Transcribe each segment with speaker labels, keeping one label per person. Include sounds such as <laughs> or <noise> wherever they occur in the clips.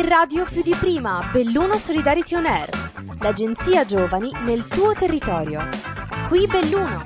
Speaker 1: in radio più di prima, Belluno Solidarity On Air, l'agenzia giovani nel tuo territorio. Qui Belluno.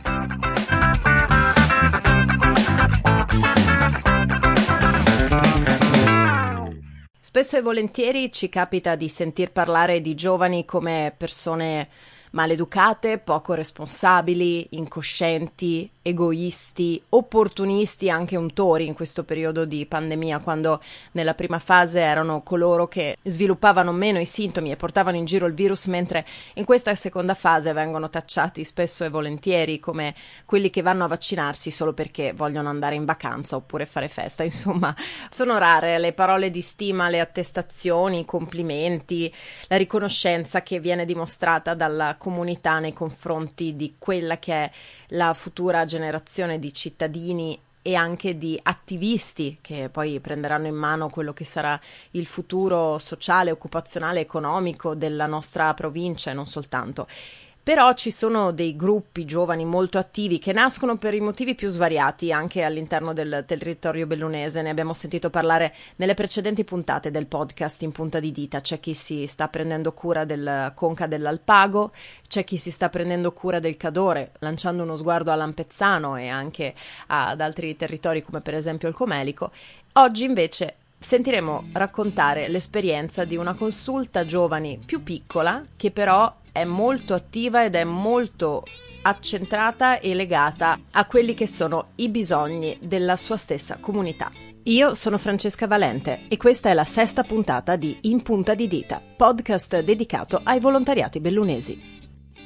Speaker 2: Spesso e volentieri ci capita di sentir parlare di giovani come persone maleducate, poco responsabili, incoscienti, egoisti, opportunisti, anche untori in questo periodo di pandemia, quando nella prima fase erano coloro che sviluppavano meno i sintomi e portavano in giro il virus, mentre in questa seconda fase vengono tacciati spesso e volentieri come quelli che vanno a vaccinarsi solo perché vogliono andare in vacanza oppure fare festa. <laughs> Insomma, sono rare le parole di stima, le attestazioni, i complimenti, la riconoscenza che viene dimostrata dalla comunità nei confronti di quella che è la futura generazione di cittadini e anche di attivisti che poi prenderanno in mano quello che sarà il futuro sociale, occupazionale, economico della nostra provincia e non soltanto. Però ci sono dei gruppi giovani molto attivi che nascono per i motivi più svariati anche all'interno del territorio bellunese. Ne abbiamo sentito parlare nelle precedenti puntate del podcast in punta di dita. C'è chi si sta prendendo cura del conca dell'Alpago, c'è chi si sta prendendo cura del Cadore, lanciando uno sguardo a Lampezzano e anche ad altri territori come per esempio il Comelico. Oggi invece sentiremo raccontare l'esperienza di una consulta giovani più piccola che però è molto attiva ed è molto accentrata e legata a quelli che sono i bisogni della sua stessa comunità. Io sono Francesca Valente e questa è la sesta puntata di In Punta di Dita, podcast dedicato ai volontariati bellunesi.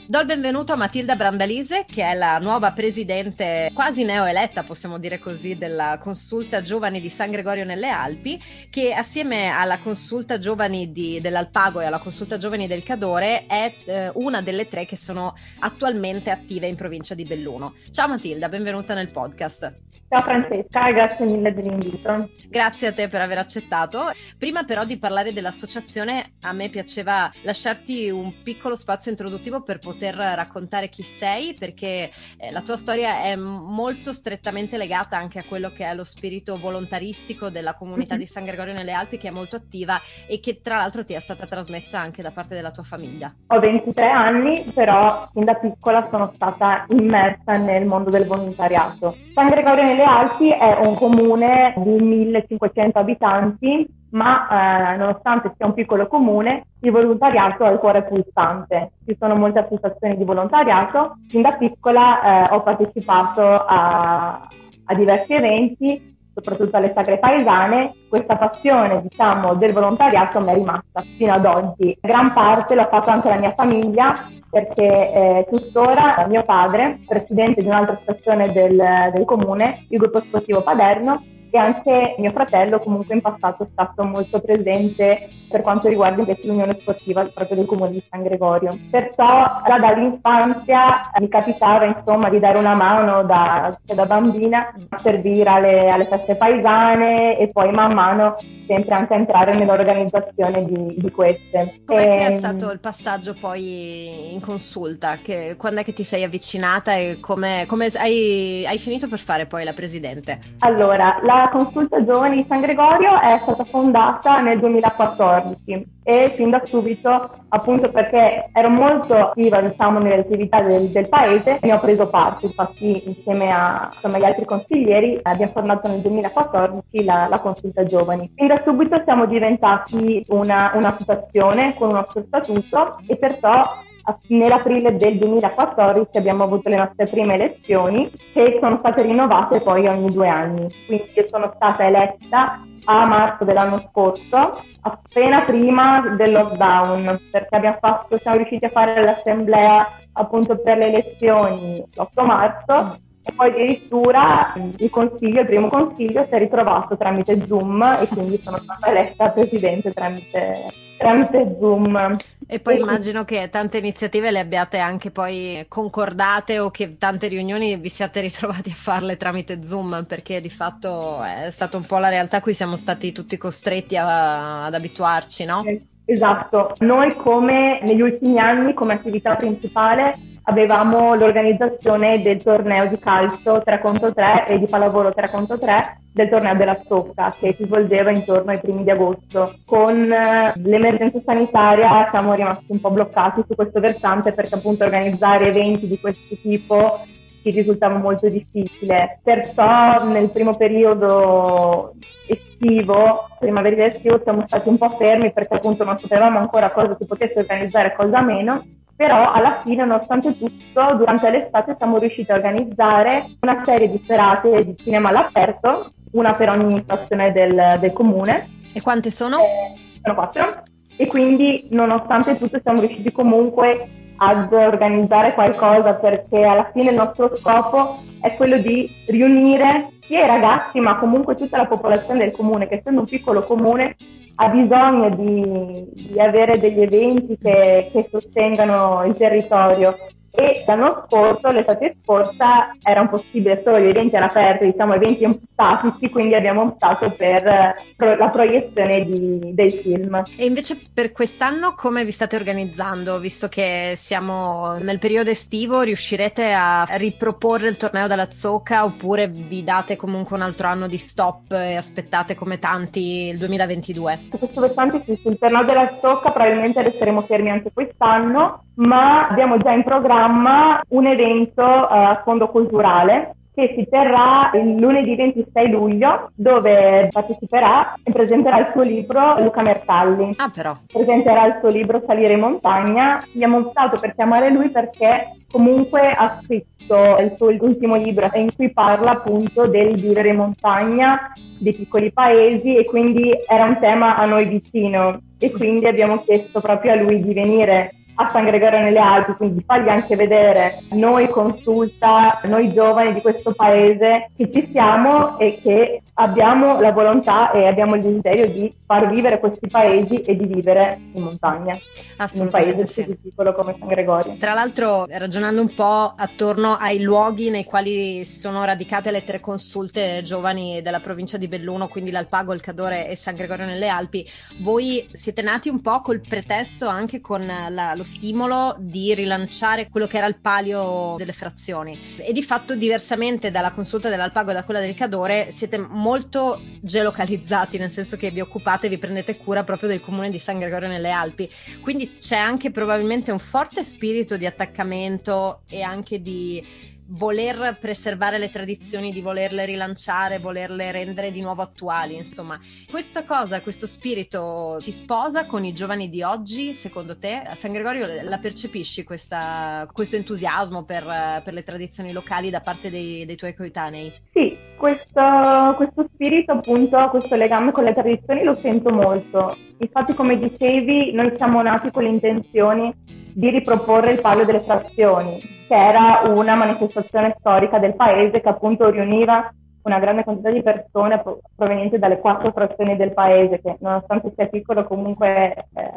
Speaker 2: Do il benvenuto a Matilda Brandalise, che è la nuova presidente quasi neoeletta, possiamo dire così, della consulta giovani di San Gregorio nelle Alpi, che assieme alla consulta giovani di, dell'Alpago e alla consulta giovani del Cadore è eh, una delle tre che sono attualmente attive in provincia di Belluno. Ciao Matilda, benvenuta nel podcast.
Speaker 3: Ciao Francesca, grazie mille dell'invito.
Speaker 2: Grazie a te per aver accettato. Prima però di parlare dell'associazione, a me piaceva lasciarti un piccolo spazio introduttivo per poter raccontare chi sei, perché eh, la tua storia è molto strettamente legata anche a quello che è lo spirito volontaristico della comunità mm-hmm. di San Gregorio nelle Alpi, che è molto attiva e che tra l'altro ti è stata trasmessa anche da parte della tua famiglia.
Speaker 3: Ho 23 anni, però fin da piccola sono stata immersa nel mondo del volontariato. San Gregorio nelle le Alpi è un comune di 1500 abitanti, ma eh, nonostante sia un piccolo comune, il volontariato ha il cuore pulsante. Ci sono molte associazioni di volontariato. Fin da piccola eh, ho partecipato a, a diversi eventi soprattutto alle sagre paesane, questa passione diciamo, del volontariato mi è rimasta fino ad oggi. Gran parte l'ha fatto anche la mia famiglia perché eh, tuttora mio padre, presidente di un'altra stazione del, del comune, il gruppo sportivo Paderno, e anche mio fratello comunque in passato è stato molto presente per quanto riguarda invece l'unione sportiva proprio del comune di San Gregorio. Perciò già dall'infanzia mi capitava insomma di dare una mano da, da bambina a servire alle, alle feste paesane e poi man mano sempre anche entrare nell'organizzazione di, di queste.
Speaker 2: Com'è che è ehm, stato il passaggio poi in consulta? Che, quando è che ti sei avvicinata e come, come hai, hai, finito per fare poi la presidente?
Speaker 3: Allora, la consulta giovani di San Gregorio è stata fondata nel 2014 e fin da subito, appunto perché ero molto attiva diciamo, nelle attività del, del, paese, ne ho preso parte, infatti insieme agli altri consiglieri abbiamo formato nel 2014 la, la consulta giovani. Fin da subito siamo diventati una, una situazione con un nostro statuto e perciò nell'aprile del 2014 abbiamo avuto le nostre prime elezioni che sono state rinnovate poi ogni due anni. Quindi io sono stata eletta a marzo dell'anno scorso, appena prima del lockdown, perché fatto, siamo riusciti a fare l'assemblea appunto per le elezioni l'8 marzo e poi addirittura il consiglio, il primo consiglio si è ritrovato tramite Zoom e quindi sono stata eletta presidente tramite, tramite Zoom.
Speaker 2: E poi immagino che tante iniziative le abbiate anche poi concordate o che tante riunioni vi siate ritrovati a farle tramite Zoom, perché di fatto è stata un po' la realtà a cui siamo stati tutti costretti a, ad abituarci, no?
Speaker 3: Esatto, noi come negli ultimi anni come attività principale avevamo l'organizzazione del torneo di calcio 3 contro 3 e di pallavolo 3 contro 3 del torneo della Stocca che si svolgeva intorno ai primi di agosto. Con eh, l'emergenza sanitaria siamo rimasti un po' bloccati su questo versante perché appunto organizzare eventi di questo tipo ci risultava molto difficile. Perciò nel primo periodo estivo, primavera estivo, siamo stati un po' fermi perché appunto non sapevamo ancora cosa si potesse organizzare e cosa meno però alla fine, nonostante tutto, durante l'estate siamo riusciti a organizzare una serie di serate di cinema all'aperto, una per ogni frazione del, del comune.
Speaker 2: E quante sono?
Speaker 3: Eh, sono quattro. E quindi, nonostante tutto, siamo riusciti comunque ad organizzare qualcosa perché alla fine il nostro scopo è quello di riunire sia i ragazzi ma comunque tutta la popolazione del comune che essendo un piccolo comune ha bisogno di, di avere degli eventi che, che sostengano il territorio e l'anno scorso, l'estate scorsa, era impossibile solo gli eventi all'aperto, diciamo eventi statici, quindi abbiamo optato per eh, la proiezione di, dei film.
Speaker 2: E invece per quest'anno come vi state organizzando? Visto che siamo nel periodo estivo, riuscirete a riproporre il torneo della Zocca oppure vi date comunque un altro anno di stop e aspettate come tanti il 2022?
Speaker 3: Su questo versante sì, sul torneo della Zocca probabilmente resteremo fermi anche quest'anno, ma abbiamo già in programma un evento uh, a fondo culturale che si terrà il lunedì 26 luglio, dove parteciperà e presenterà il suo libro Luca Mercalli.
Speaker 2: Ah, però.
Speaker 3: Presenterà il suo libro Salire in montagna. Abbiamo optato per chiamare lui perché comunque ha scritto il suo ultimo libro in cui parla appunto del vivere in montagna, dei piccoli paesi e quindi era un tema a noi vicino e quindi abbiamo chiesto proprio a lui di venire a San Gregorio nelle Alpi, quindi fargli anche vedere noi consulta, noi giovani di questo paese che ci siamo e che abbiamo la volontà e abbiamo il desiderio di far vivere questi paesi e di vivere in montagna, in un paese sì. così piccolo come San Gregorio.
Speaker 2: Tra l'altro, ragionando un po' attorno ai luoghi nei quali sono radicate le tre consulte giovani della provincia di Belluno, quindi l'Alpago, il Cadore e San Gregorio nelle Alpi, voi siete nati un po' col pretesto anche con la, lo stimolo di rilanciare quello che era il palio delle frazioni e di fatto diversamente dalla consulta dell'Alpago e da quella del Cadore siete molto molto geolocalizzati, nel senso che vi occupate, vi prendete cura proprio del comune di San Gregorio nelle Alpi. Quindi c'è anche probabilmente un forte spirito di attaccamento e anche di voler preservare le tradizioni, di volerle rilanciare, volerle rendere di nuovo attuali, insomma. Questa cosa, questo spirito si sposa con i giovani di oggi, secondo te? A San Gregorio la percepisci questa, questo entusiasmo per, per, le tradizioni locali da parte dei, dei tuoi coetanei?
Speaker 3: Sì, questo, questo spirito, appunto, questo legame con le tradizioni lo sento molto. Infatti, come dicevi, noi siamo nati con l'intenzione di riproporre il Palio delle Frazioni, che era una manifestazione storica del paese che appunto riuniva una grande quantità di persone provenienti dalle quattro frazioni del paese, che nonostante sia piccolo comunque eh,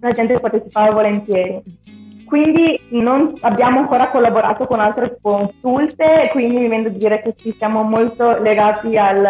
Speaker 3: la gente partecipava volentieri. Quindi non abbiamo ancora collaborato con altre consulte, quindi mi viene a dire che ci siamo molto legati al,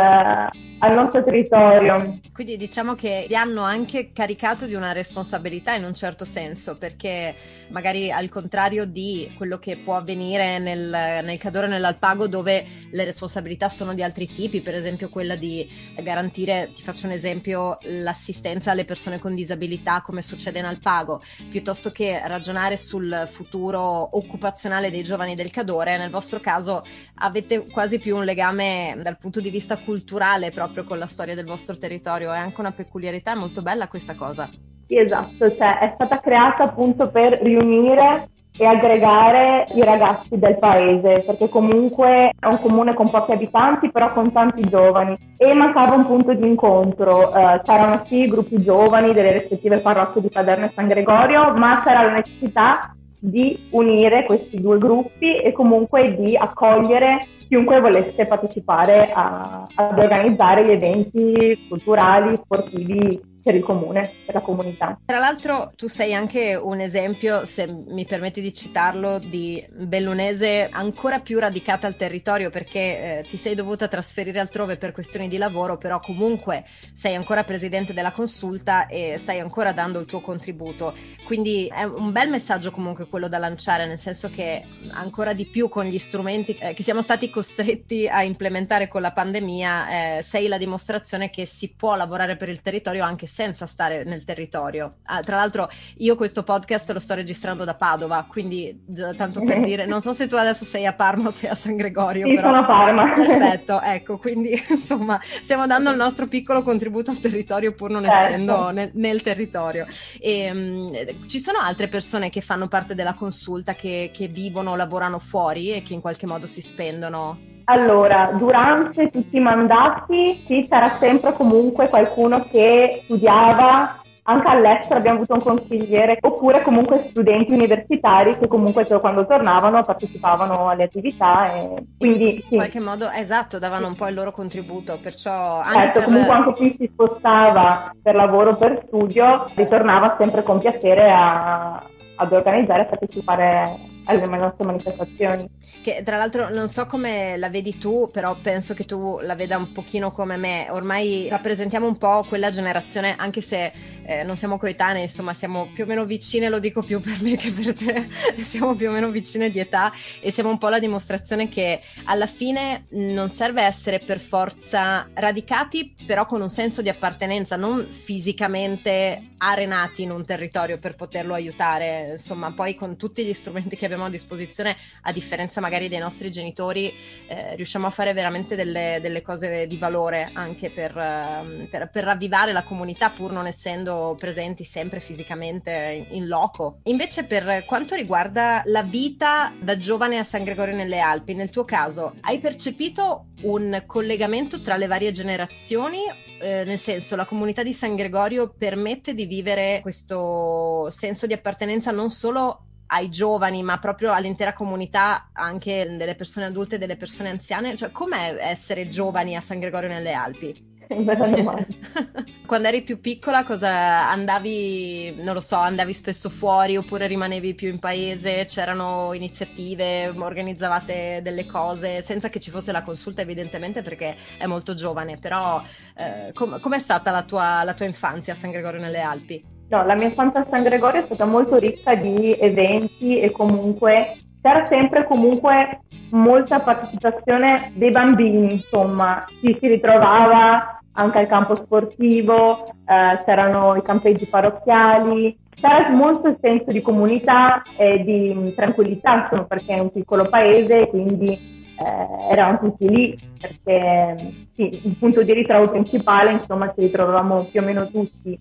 Speaker 3: al nostro territorio.
Speaker 2: Quindi diciamo che vi hanno anche caricato di una responsabilità in un certo senso, perché magari al contrario di quello che può avvenire nel, nel Cadore e nell'Alpago dove le responsabilità sono di altri tipi, per esempio quella di garantire, ti faccio un esempio, l'assistenza alle persone con disabilità come succede in Alpago, piuttosto che ragionare sul futuro occupazionale dei giovani del Cadore, nel vostro caso avete quasi più un legame dal punto di vista culturale proprio con la storia del vostro territorio, è anche una peculiarità molto bella questa cosa.
Speaker 3: Sì, esatto, cioè è stata creata appunto per riunire e aggregare i ragazzi del paese, perché comunque è un comune con pochi abitanti, però con tanti giovani. E mancava un punto di incontro. Eh, c'erano sì gruppi giovani delle rispettive parrocchie di Paderno e San Gregorio, ma c'era la necessità di unire questi due gruppi e comunque di accogliere chiunque volesse partecipare a, ad organizzare gli eventi culturali, sportivi per il comune, per la comunità.
Speaker 2: Tra l'altro tu sei anche un esempio, se mi permetti di citarlo, di bellunese ancora più radicata al territorio perché eh, ti sei dovuta trasferire altrove per questioni di lavoro, però comunque sei ancora presidente della consulta e stai ancora dando il tuo contributo. Quindi è un bel messaggio comunque quello da lanciare, nel senso che ancora di più con gli strumenti eh, che siamo stati costretti a implementare con la pandemia, eh, sei la dimostrazione che si può lavorare per il territorio anche senza stare nel territorio. Ah, tra l'altro io questo podcast lo sto registrando da Padova, quindi tanto per <laughs> dire, non so se tu adesso sei a Parma o sei a San Gregorio.
Speaker 3: Sì,
Speaker 2: però...
Speaker 3: sono a Parma. <laughs>
Speaker 2: Perfetto, ecco, quindi <laughs> insomma stiamo dando il nostro piccolo contributo al territorio pur non certo. essendo nel, nel territorio. E, um, ci sono altre persone che fanno parte della consulta che, che vivono, lavorano fuori e che in qualche modo si spendono
Speaker 3: allora, durante tutti i mandati sì, c'era sempre comunque qualcuno che studiava, anche all'estero abbiamo avuto un consigliere, oppure comunque studenti universitari che comunque quando tornavano partecipavano alle attività e quindi sì.
Speaker 2: In qualche modo, esatto, davano un po' il loro contributo, perciò anche
Speaker 3: certo,
Speaker 2: per...
Speaker 3: comunque anche chi si spostava per lavoro o per studio ritornava sempre con piacere a, ad organizzare e partecipare alle nostre manifestazioni.
Speaker 2: Che tra l'altro non so come la vedi tu, però penso che tu la veda un pochino come me. Ormai rappresentiamo un po' quella generazione, anche se eh, non siamo coetanei, insomma, siamo più o meno vicine, lo dico più per me che per te, <laughs> siamo più o meno vicine di età e siamo un po' la dimostrazione che alla fine non serve essere per forza radicati, però con un senso di appartenenza, non fisicamente arenati in un territorio per poterlo aiutare, insomma, poi con tutti gli strumenti che abbiamo a disposizione, a differenza magari dei nostri genitori, eh, riusciamo a fare veramente delle, delle, cose di valore anche per, uh, per, per, ravvivare la comunità, pur non essendo presenti sempre fisicamente in loco. Invece, per quanto riguarda la vita da giovane a San Gregorio nelle Alpi, nel tuo caso, hai percepito un collegamento tra le varie generazioni eh, nel senso la comunità di San Gregorio permette di vivere questo senso di appartenenza non solo ai giovani, ma proprio all'intera comunità, anche delle persone adulte e delle persone anziane? Cioè, com'è essere giovani a San Gregorio nelle Alpi? <laughs> Quando eri più piccola cosa andavi, non lo so, andavi spesso fuori oppure rimanevi più in paese? C'erano iniziative, organizzavate delle cose senza che ci fosse la consulta evidentemente perché è molto giovane, però eh, com- com'è stata la tua, la tua infanzia a San Gregorio nelle Alpi?
Speaker 3: No, la mia infanzia a San Gregorio è stata molto ricca di eventi e comunque c'era sempre comunque molta partecipazione dei bambini, insomma, ci si ritrovava anche al campo sportivo, eh, c'erano i campeggi parrocchiali, c'era molto senso di comunità e di tranquillità, insomma, perché è un piccolo paese, quindi eh, eravamo tutti lì, perché sì, il punto di ritrovo principale, insomma, ci ritrovavamo più o meno tutti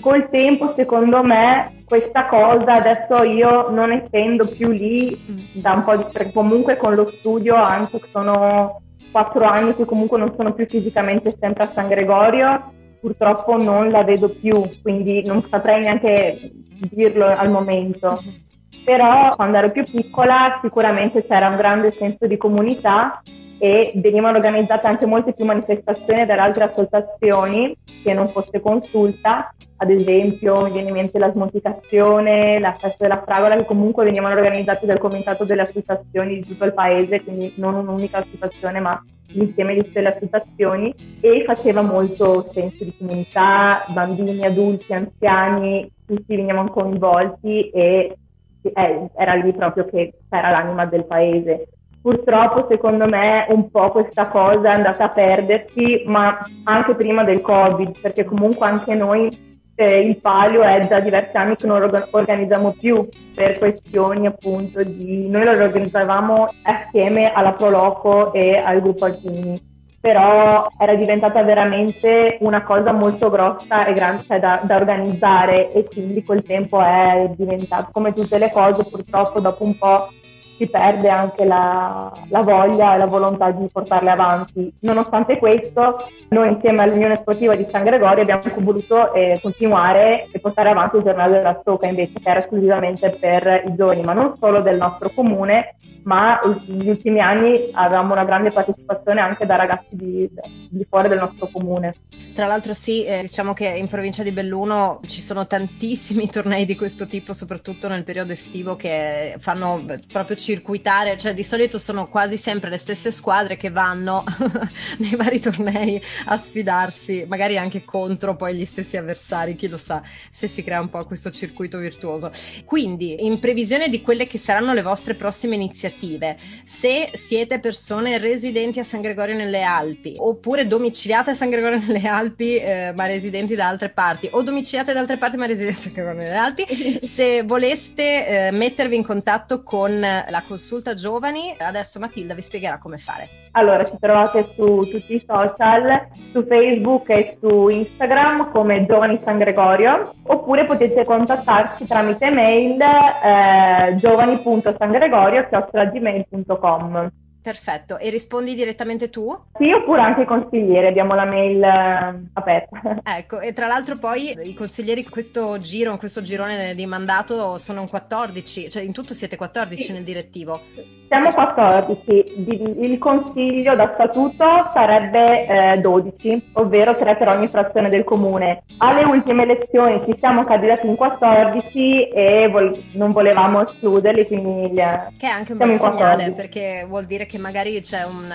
Speaker 3: col tempo, secondo me, questa cosa adesso io non essendo più lì mm. da un po' di perché comunque con lo studio, anche sono quattro anni che comunque non sono più fisicamente sempre a San Gregorio, purtroppo non la vedo più, quindi non saprei neanche dirlo al momento. Mm-hmm. Però quando ero più piccola sicuramente c'era un grande senso di comunità e venivano organizzate anche molte più manifestazioni dalle altre associazioni che non fosse consulta, ad esempio mi viene in mente la smonticazione, la festa della fragola che comunque venivano organizzate dal comitato delle associazioni di tutto il paese, quindi non un'unica associazione ma l'insieme di tutte le associazioni e faceva molto senso di comunità, bambini, adulti, anziani, tutti venivano coinvolti e eh, era lì proprio che era l'anima del paese purtroppo secondo me un po' questa cosa è andata a perdersi, ma anche prima del Covid, perché comunque anche noi eh, il palio è da diversi anni che non lo organizziamo più per questioni appunto di... Noi lo organizzavamo assieme alla Proloco e al gruppo Alpini però era diventata veramente una cosa molto grossa e grande cioè da, da, organizzare e quindi col tempo è diventato come tutte le cose purtroppo dopo un po' si perde anche la, la, voglia e la volontà di portarle avanti. Nonostante questo, noi insieme all'Unione Sportiva di San Gregorio abbiamo voluto eh, continuare e portare avanti il giornale della Stocca invece che era esclusivamente per i giovani, ma non solo del nostro comune, ma negli ultimi anni avevamo una grande partecipazione anche da ragazzi di, di fuori del nostro comune.
Speaker 2: Tra l'altro sì, eh, diciamo che in provincia di Belluno ci sono tantissimi <laughs> tornei di questo tipo, soprattutto nel periodo estivo, che fanno proprio circuitare, cioè di solito sono quasi sempre le stesse squadre che vanno <laughs> nei vari tornei a sfidarsi, magari anche contro poi gli stessi avversari, chi lo sa se si crea un po' questo circuito virtuoso. Quindi, in previsione di quelle che saranno le vostre prossime iniziative, se siete persone residenti a San Gregorio nelle Alpi, oppure domiciliate a San Gregorio nelle Alpi, eh, ma residenti da altre parti, o domiciliate da altre parti ma residenti a San Gregorio nelle Alpi, <laughs> se voleste eh, mettervi in contatto con la consulta giovani, adesso Matilda vi spiegherà come fare.
Speaker 3: Allora, ci trovate su tutti i social, su Facebook e su Instagram come Giovani San Gregorio, oppure potete contattarci tramite mail eh, giovani.sangregorio.gmail.com
Speaker 2: Perfetto, e rispondi direttamente tu?
Speaker 3: Sì, oppure anche i consiglieri, abbiamo la mail eh, aperta. <laughs>
Speaker 2: Ecco, e tra l'altro poi i consiglieri questo giro, in questo girone di mandato sono un 14, cioè in tutto siete 14 sì. nel direttivo.
Speaker 3: Siamo sì. 14, il consiglio da statuto sarebbe eh, 12, ovvero 3 per ogni frazione del comune. Alle ultime elezioni ci siamo candidati in 14 e vol- non volevamo escluderli, quindi...
Speaker 2: Che è anche un bel segnale, perché vuol dire che che magari c'è un,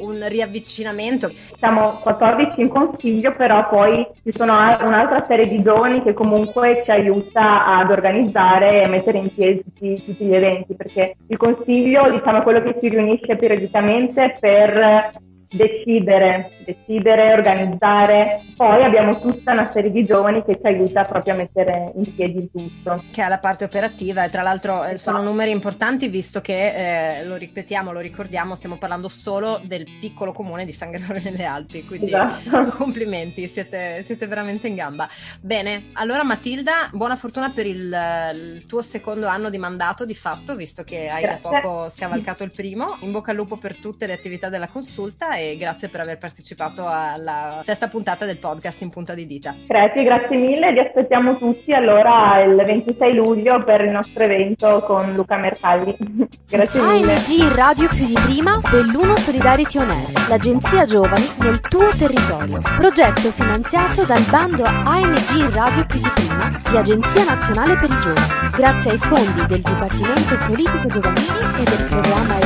Speaker 2: un riavvicinamento.
Speaker 3: Siamo 14 in consiglio, però poi ci sono un'altra serie di giovani che comunque ci aiuta ad organizzare e mettere in piedi tutti, tutti gli eventi, perché il consiglio diciamo, è quello che si riunisce periodicamente per decidere, decidere, organizzare. Poi abbiamo tutta una serie di giovani che ci aiuta proprio a mettere in piedi il tutto.
Speaker 2: Che è la parte operativa e tra l'altro esatto. sono numeri importanti visto che, eh, lo ripetiamo, lo ricordiamo, stiamo parlando solo del piccolo comune di San Gregorio nelle Alpi, quindi esatto. <laughs> complimenti, siete, siete, veramente in gamba. Bene, allora Matilda, buona fortuna per il, il, tuo secondo anno di mandato di fatto, visto che hai Grazie. da poco scavalcato il primo. In bocca al lupo per tutte le attività della consulta e grazie per aver partecipato alla sesta puntata del podcast in punta di dita.
Speaker 3: Grazie, grazie mille, vi aspettiamo tutti allora il 26 luglio per il nostro evento con Luca Mercalli. <laughs> grazie mille.
Speaker 1: ANG Radio più di prima, Belluno Solidarity On Air, l'agenzia giovani nel tuo territorio. Progetto finanziato dal bando ANG Radio più di prima di Agenzia Nazionale per i Giovani, grazie ai fondi del Dipartimento Politiche Giovanili e del programma